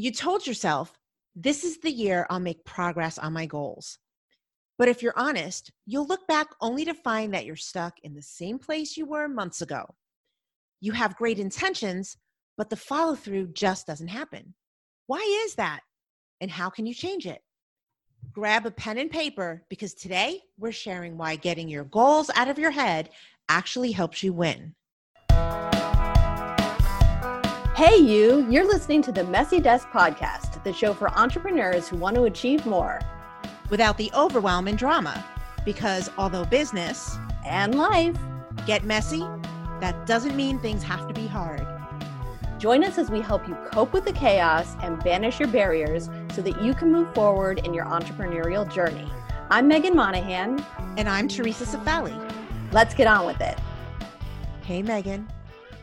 You told yourself, this is the year I'll make progress on my goals. But if you're honest, you'll look back only to find that you're stuck in the same place you were months ago. You have great intentions, but the follow through just doesn't happen. Why is that? And how can you change it? Grab a pen and paper because today we're sharing why getting your goals out of your head actually helps you win. Hey, you, you're listening to the Messy Desk Podcast, the show for entrepreneurs who want to achieve more without the overwhelm and drama. Because although business and life get messy, that doesn't mean things have to be hard. Join us as we help you cope with the chaos and banish your barriers so that you can move forward in your entrepreneurial journey. I'm Meghan Monaghan. And I'm Theresa Cifali. Let's get on with it. Hey, Meghan.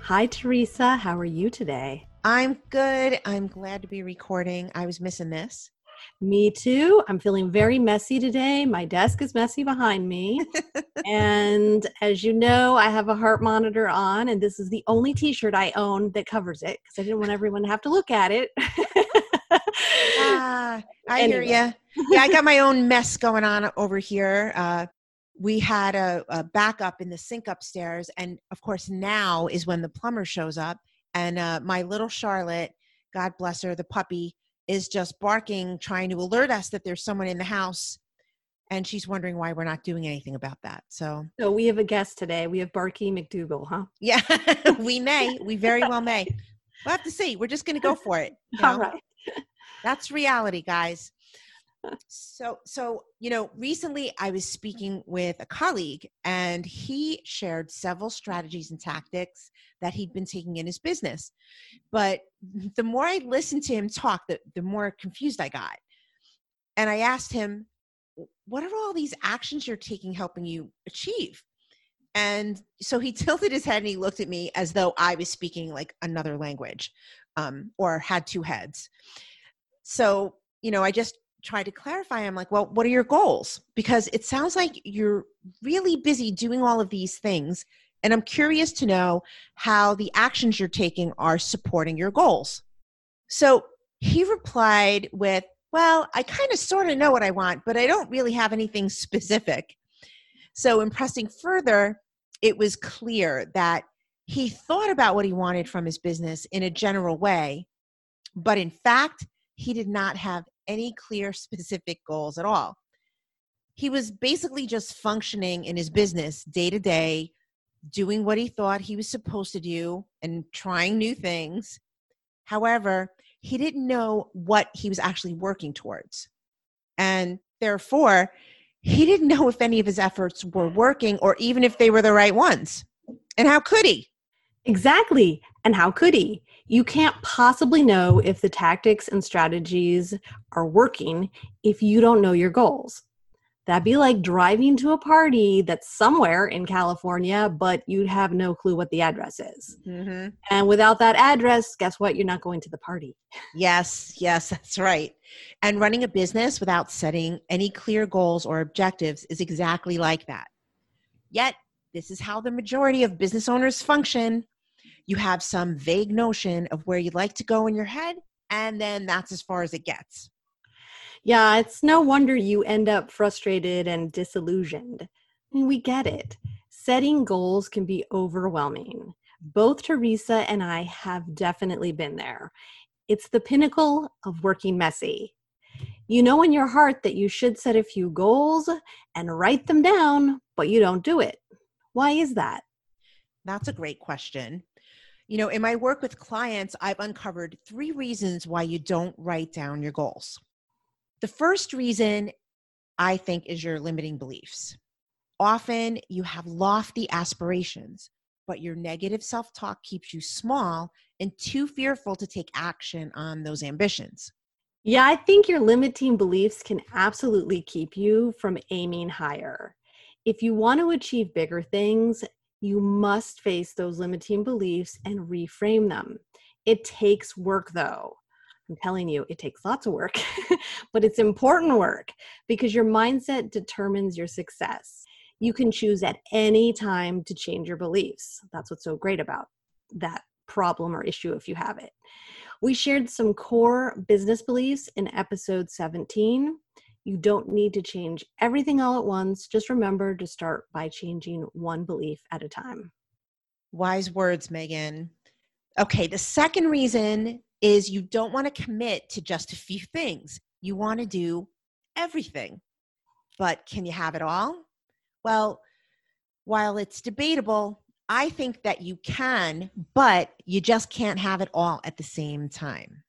Hi, Theresa. How are you today? I'm good. I'm glad to be recording. I was missing this. Me too. I'm feeling very messy today. My desk is messy behind me. and as you know, I have a heart monitor on, and this is the only t shirt I own that covers it because I didn't want everyone to have to look at it. ah, I anyway. hear you. Yeah, I got my own mess going on over here. Uh, we had a, a backup in the sink upstairs and of course now is when the plumber shows up and uh, my little charlotte god bless her the puppy is just barking trying to alert us that there's someone in the house and she's wondering why we're not doing anything about that so. So we have a guest today. We have barky mcdougal huh? Yeah we may we very well may. We'll have to see. We're just going to go for it all right. That's reality guys so so you know recently i was speaking with a colleague and he shared several strategies and tactics that he'd been taking in his business. But the more i listened to him talk the, the more confused i got. And i asked him what are all these actions you're taking helping you achieve? And so he tilted his head and he looked at me as though i was speaking like another language um, or had two heads. So you know i just try to clarify i'm like well what are your goals? Because it sounds like you're really busy doing all of these things and i'm curious to know how the actions you're taking are supporting your goals. So he replied with well i kind of sort of know what i want but i don't really have anything specific. So in pressing further it was clear that he thought about what he wanted from his business in a general way but in fact he did not have any clear, specific goals at all. He was basically just functioning in his business day to day, doing what he thought he was supposed to do and trying new things. However, he didn't know what he was actually working towards. And therefore, he didn't know if any of his efforts were working or even if they were the right ones. And how could he? Exactly. And how could he? You can't possibly know if the tactics and strategies are working if you don't know your goals. That'd be like driving to a party that's somewhere in California, but you'd have no clue what the address is. Mm-hmm. And without that address, guess what? You're not going to the party. Yes, yes, that's right. And running a business without setting any clear goals or objectives is exactly like that. Yet, this is how the majority of business owners function you have some vague notion of where you'd like to go in your head, and then that's as far as it gets. Yeah, it's no wonder you end up frustrated and disillusioned. We get it. Setting goals can be overwhelming. Both Theresa and I have definitely been there. It's the pinnacle of working messy. You know in your heart that you should set a few goals and write them down, but you don't do it. Why is that? That's a great question. You know, in my work with clients, I've uncovered three reasons why you don't write down your goals. The first reason I think is your limiting beliefs. Often you have lofty aspirations, but your negative self talk keeps you small and too fearful to take action on those ambitions. Yeah, I think your limiting beliefs can absolutely keep you from aiming higher. If you want to achieve bigger things, you must face those limiting beliefs and reframe them. It takes work though. I'm telling you, it takes lots of work, but it's important work because your mindset determines your success. You can choose at any time to change your beliefs. That's what's so great about that problem or issue if you have it. We shared some core business beliefs in episode 17. You don't need to change everything all at once. Just remember to start by changing one belief at a time. Wise words, Meghan. Okay, the second reason is you don't want to commit to just a few things. You want to do everything. But can you have it all? Well, while it's debatable, I think that you can, but you just can't have it all at the same time.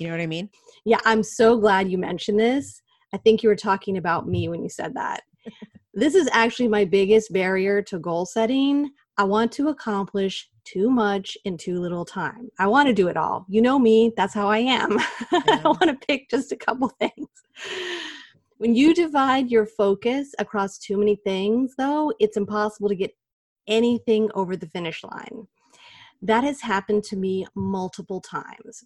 You know what I mean? Yeah, I'm so glad you mentioned this. I think you were talking about me when you said that. this is actually my biggest barrier to goal setting. I want to accomplish too much in too little time. I want to do it all. You know me, that's how I am. Yeah. I want to pick just a couple things. When you divide your focus across too many things, though, it's impossible to get anything over the finish line. That has happened to me multiple times.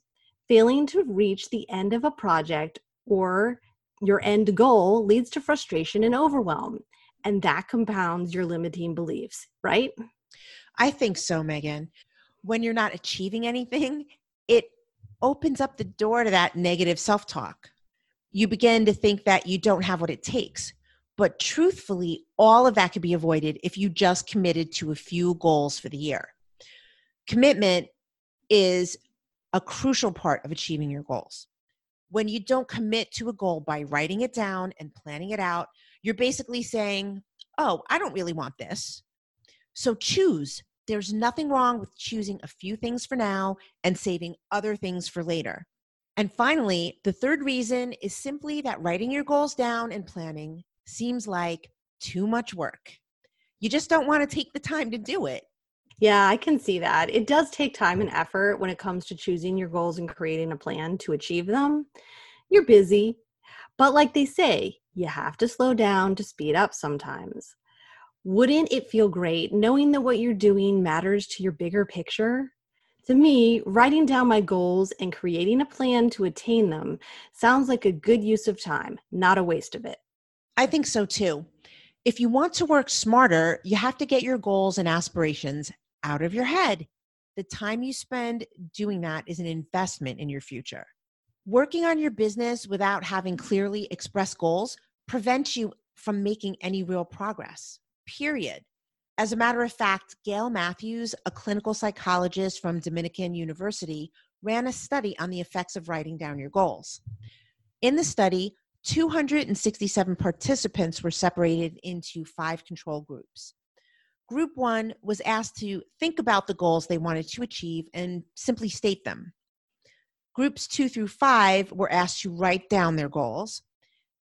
Failing to reach the end of a project or your end goal leads to frustration and overwhelm, and that compounds your limiting beliefs, right? I think so, Meghan. When you're not achieving anything, it opens up the door to that negative self talk. You begin to think that you don't have what it takes. But truthfully, all of that could be avoided if you just committed to a few goals for the year. Commitment is a crucial part of achieving your goals. When you don't commit to a goal by writing it down and planning it out, you're basically saying, Oh, I don't really want this. So choose. There's nothing wrong with choosing a few things for now and saving other things for later. And finally, the third reason is simply that writing your goals down and planning seems like too much work. You just don't want to take the time to do it. Yeah, I can see that. It does take time and mm. effort when it comes to choosing your goals and creating a plan to achieve them. You're busy, but like they say, you have to slow down to speed up sometimes. Wouldn't it feel great knowing that what you're doing matters to your bigger picture? To me, writing down my goals and creating a plan to attain them sounds like a good use of time, not a waste of it. I think so too. If you want to work smarter, you have to get your goals and aspirations out of your head. The time you spend doing that is an investment in your future. Working on your business without having clearly expressed goals prevents you from making any real progress period. As a matter of fact, Gail Matthews, a clinical psychologist from Dominican University, ran a study on the effects of writing down your goals. In the study, 267 participants were separated into five control groups. Group one was asked to think about the goals they wanted to achieve and simply state them. Groups two through five were asked to write down their goals.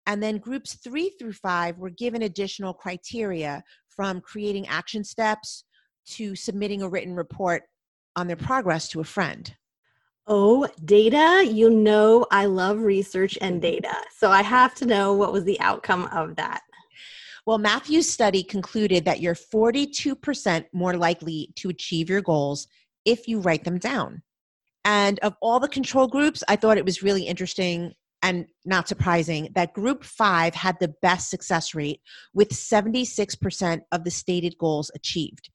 And then groups three through five were given additional criteria from creating action steps to submitting a written report on their progress to a friend. Oh, data. You know, I love research and mm-hmm. data. So I have to know what was the outcome of that. Well, Matthews' study concluded that you're 42% more likely to achieve your goals if you write them down. And of all the control groups, I thought it was really interesting and not surprising that group five had the best success rate with 76% of the stated goals achieved.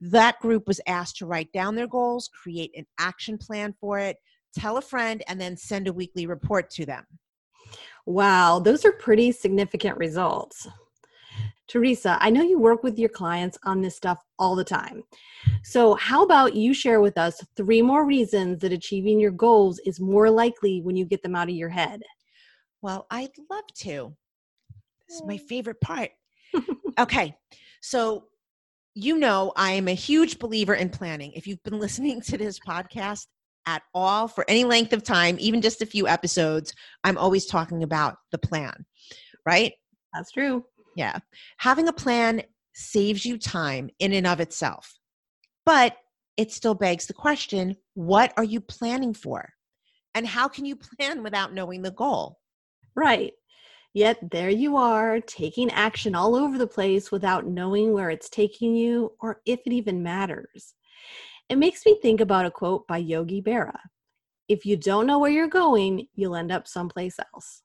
That group was asked to write down their goals, create an action plan for it, tell a friend, and then send a weekly report to them. Wow, those are pretty significant results. Theresa, I know you work with your clients on this stuff all the time. So, how about you share with us three more reasons that achieving your goals is more likely when you get them out of your head? Well, I'd love to. This is my mm. favorite part. okay. So, you know, I am a huge believer in planning. If you've been listening to this podcast at all for any length of time, even just a few episodes, I'm always talking about the plan, right? That's true. Yeah. Having a plan saves you time in and of itself. But it still begs the question what are you planning for? And how can you plan without knowing the goal? Right. Yet there you are, taking action all over the place without knowing where it's taking you or if it even matters. It makes me think about a quote by Yogi Berra If you don't know where you're going, you'll end up someplace else.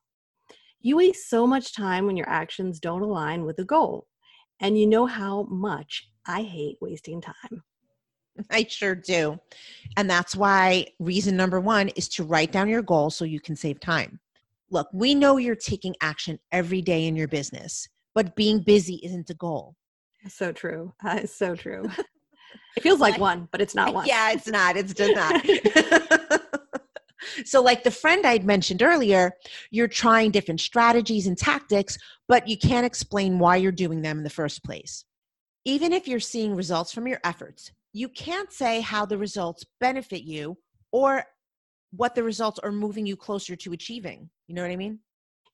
You waste so much time when your actions don't align with the goal. And you know how much I hate wasting time. I sure do. And that's why reason number one is to write down your goal so you can save time. Look, we know you're taking action every day in your business, but being busy isn't a goal. So true. Is so true. It feels like one, but it's not one. Yeah, it's not. It's just not. So, like the friend I'd mentioned earlier, you're trying different strategies and tactics, but you can't explain why you're doing them in the first place. Even if you're seeing results from your efforts, you can't say how the results benefit you or what the results are moving you closer to achieving. You know what I mean?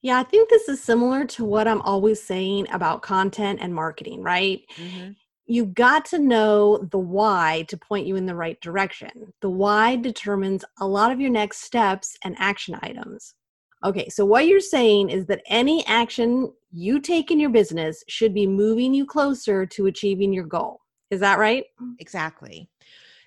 Yeah, I think this is similar to what I'm always saying about content and marketing, right? Mm-hmm. You got to know the why to point you in the right direction. The why determines a lot of your next steps and action items. Okay, so what you're saying is that any action you take in your business should be moving you closer to achieving your goal. Is that right? Exactly.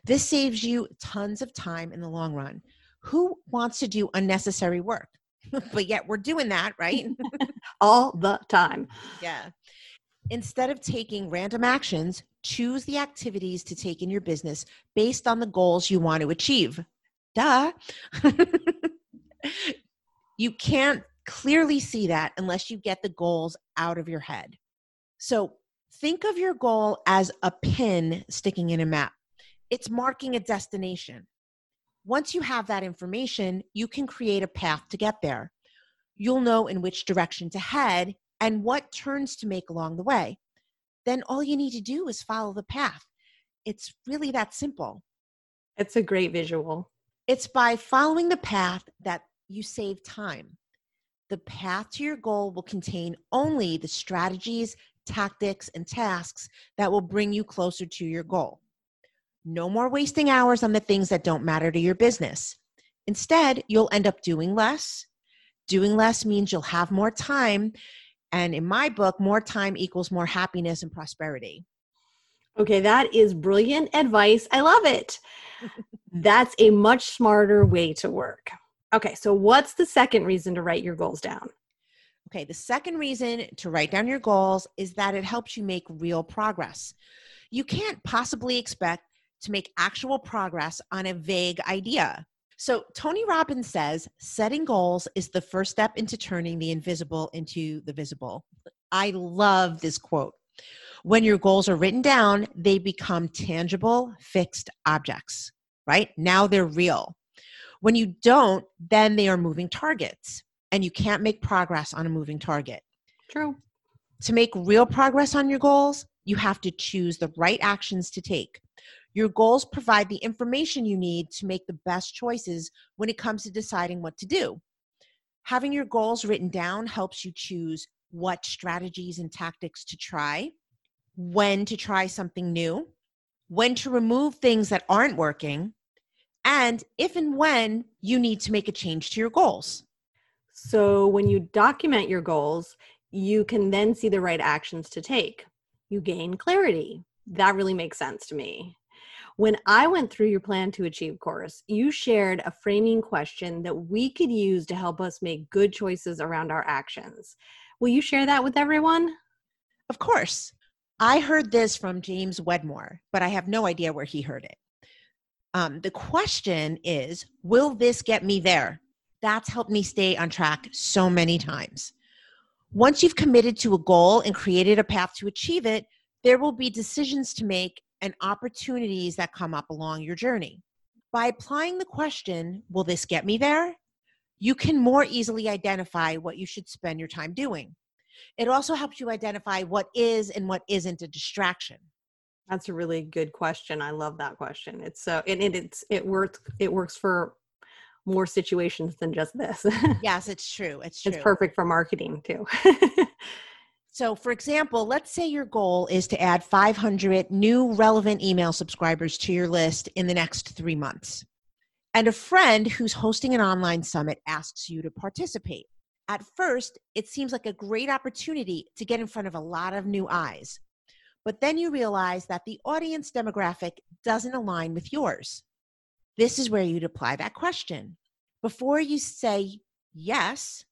This saves you tons of time in the long run. Who wants to do unnecessary work? but yet we're doing that, right? All the time. Yeah. Instead of taking random actions, choose the activities to take in your business based on the goals you want to achieve. Duh. you can't clearly see that unless you get the goals out of your head. So think of your goal as a pin sticking in a map, it's marking a destination. Once you have that information, you can create a path to get there. You'll know in which direction to head and what turns to make along the way. Then all you need to do is follow the path. It's really that simple. It's a great visual. It's by following the path that you save time. The path to your goal will contain only the strategies, tactics, and tasks that will bring you closer to your goal. No more wasting hours on the things that don't matter to your business. Instead, you'll end up doing less. Doing less means you'll have more time. And in my book, more time equals more happiness and prosperity. Okay, that is brilliant advice. I love it. That's a much smarter way to work. Okay, so what's the second reason to write your goals down? Okay, the second reason to write down your goals is that it helps you make real progress. You can't possibly expect to make actual progress on a vague idea. So, Tony Robbins says setting goals is the first step into turning the invisible into the visible. I love this quote. When your goals are written down, they become tangible, fixed objects, right? Now they're real. When you don't, then they are moving targets, and you can't make progress on a moving target. True. To make real progress on your goals, you have to choose the right actions to take. Your goals provide the information you need to make the best choices when it comes to deciding what to do. Having your goals written down helps you choose what strategies and tactics to try, when to try something new, when to remove things that aren't working, and if and when you need to make a change to your goals. So, when you document your goals, you can then see the right actions to take. You gain clarity. That really makes sense to me. When I went through your plan to achieve course, you shared a framing question that we could use to help us make good choices around our actions. Will you share that with everyone? Of course. I heard this from James Wedmore, but I have no idea where he heard it. Um, the question is Will this get me there? That's helped me stay on track so many times. Once you've committed to a goal and created a path to achieve it, there will be decisions to make and opportunities that come up along your journey. By applying the question, Will this get me there? you can more easily identify what you should spend your time doing. It also helps you identify what is and what isn't a distraction. That's a really good question. I love that question. It's so and it, it's it works it works for more situations than just this. yes, it's true. It's true. It's perfect for marketing too. So, for example, let's say your goal is to add 500 new relevant email subscribers to your list in the next three months. And a friend who's hosting an online summit asks you to participate. At first, it seems like a great opportunity to get in front of a lot of new eyes. But then you realize that the audience demographic doesn't align with yours. This is where you'd apply that question. Before you say yes,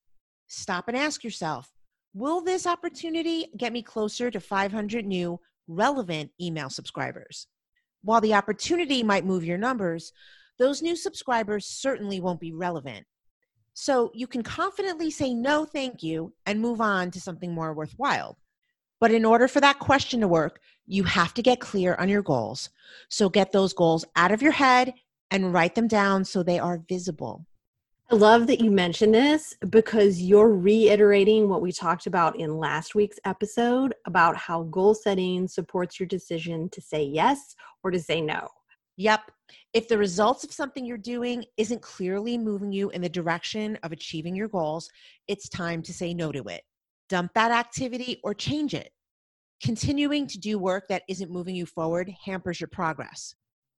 stop and ask yourself Will this opportunity get me closer to 500 new relevant email subscribers? while the opportunity might move your numbers, those new subscribers certainly won't be relevant. So you can confidently say no, thank you, and move on to something more worthwhile. But in order for that question to work, you have to get clear on your goals. So get those goals out of your head and write them down so they are visible. I love that you mentioned this because you're reiterating what we talked about in last week's episode about how goal setting supports your decision to say yes or to say no. Yep. If the results of something you're doing isn't clearly moving you in the direction of achieving your goals, it's time to say no to it. Dump that activity or change it. Continuing to do work that isn't moving you forward hampers your progress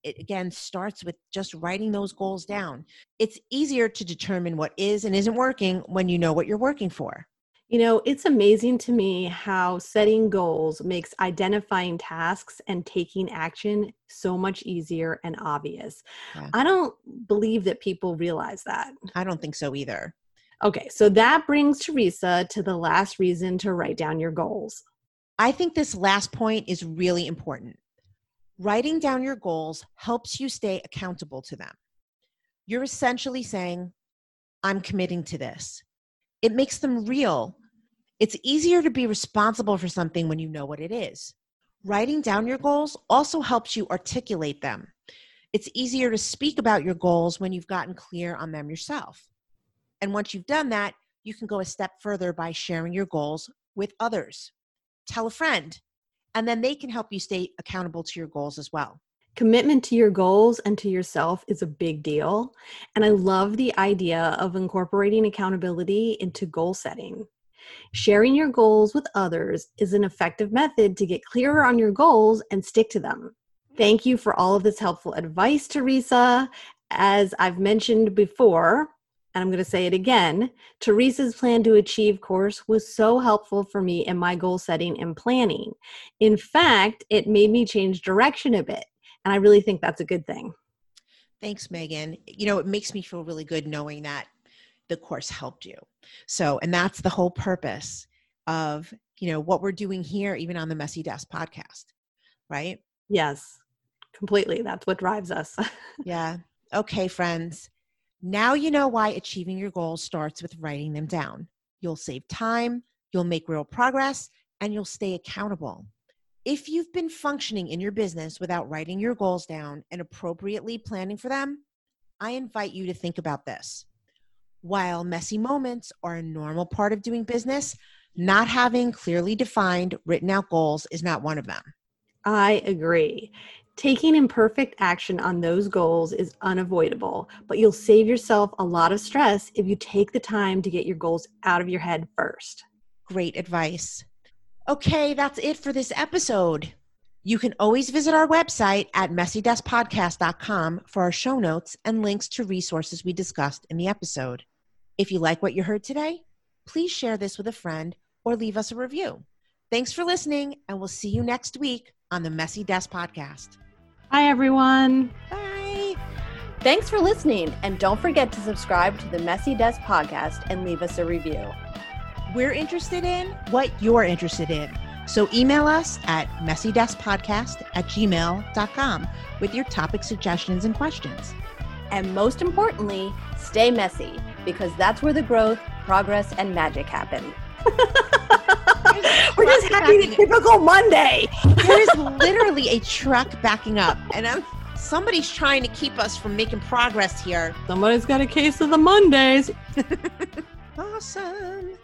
it again starts with just writing those goals down. It's easier to determine what is and isn't working when you know what you're working for. You know, it's amazing to me how setting goals makes identifying tasks and taking action so much easier and obvious. Yeah. I don't believe that people realize that. I don't think so either. Okay, so that brings Theresa to the last reason to write down your goals. I think this last point is really important. Writing down your goals helps you stay accountable to them. You're essentially saying, I'm committing to this. It makes them real. It's easier to be responsible for something when you know what it is. Writing down your goals also helps you articulate them. It's easier to speak about your goals when you've gotten clear on them yourself. And once you've done that, you can go a step further by sharing your goals with others. Tell a friend, and then they can help you stay accountable to your goals as well. Commitment to your goals and to yourself is a big deal. And I love the idea of incorporating accountability into goal setting. Sharing your goals with others is an effective method to get clearer on your goals and stick to them. Thank you for all of this helpful advice, Theresa. As I've mentioned before, and I'm going to say it again Theresa's plan to achieve course was so helpful for me in my goal setting and planning. In fact, it made me change direction a bit. And I really think that's a good thing. Thanks, Meghan. You know, it makes me feel really good knowing that the course helped you. So, and that's the whole purpose of, you know, what we're doing here, even on the Messy Desk podcast, right? Yes, completely. That's what drives us. yeah. Okay, friends. Now you know why achieving your goals starts with writing them down. You'll save time, you'll make real progress, and you'll stay accountable. If you've been functioning in your business without writing your goals down and appropriately planning for them, I invite you to think about this. While messy moments are a normal part of doing business, not having clearly defined, written out goals is not one of them. I agree. Taking imperfect action on those goals is unavoidable, but you'll save yourself a lot of stress if you take the time to get your goals out of your head first. Great advice. Okay, that's it for this episode. You can always visit our website at messydeskpodcast.com for our show notes and links to resources we discussed in the episode. If you like what you heard today, please share this with a friend or leave us a review. Thanks for listening, and we'll see you next week on the Messy Desk Podcast. Hi, everyone. Bye. Thanks for listening. And don't forget to subscribe to the Messy Desk podcast and leave us a review. We're interested in what you're interested in. So email us at messydeskpodcast at gmail.com with your topic suggestions and questions. And most importantly, stay messy because that's where the growth, progress, and magic happen. We're just having a typical Monday. there is literally a truck backing up, and I'm somebody's trying to keep us from making progress here. Somebody's got a case of the Mondays. awesome.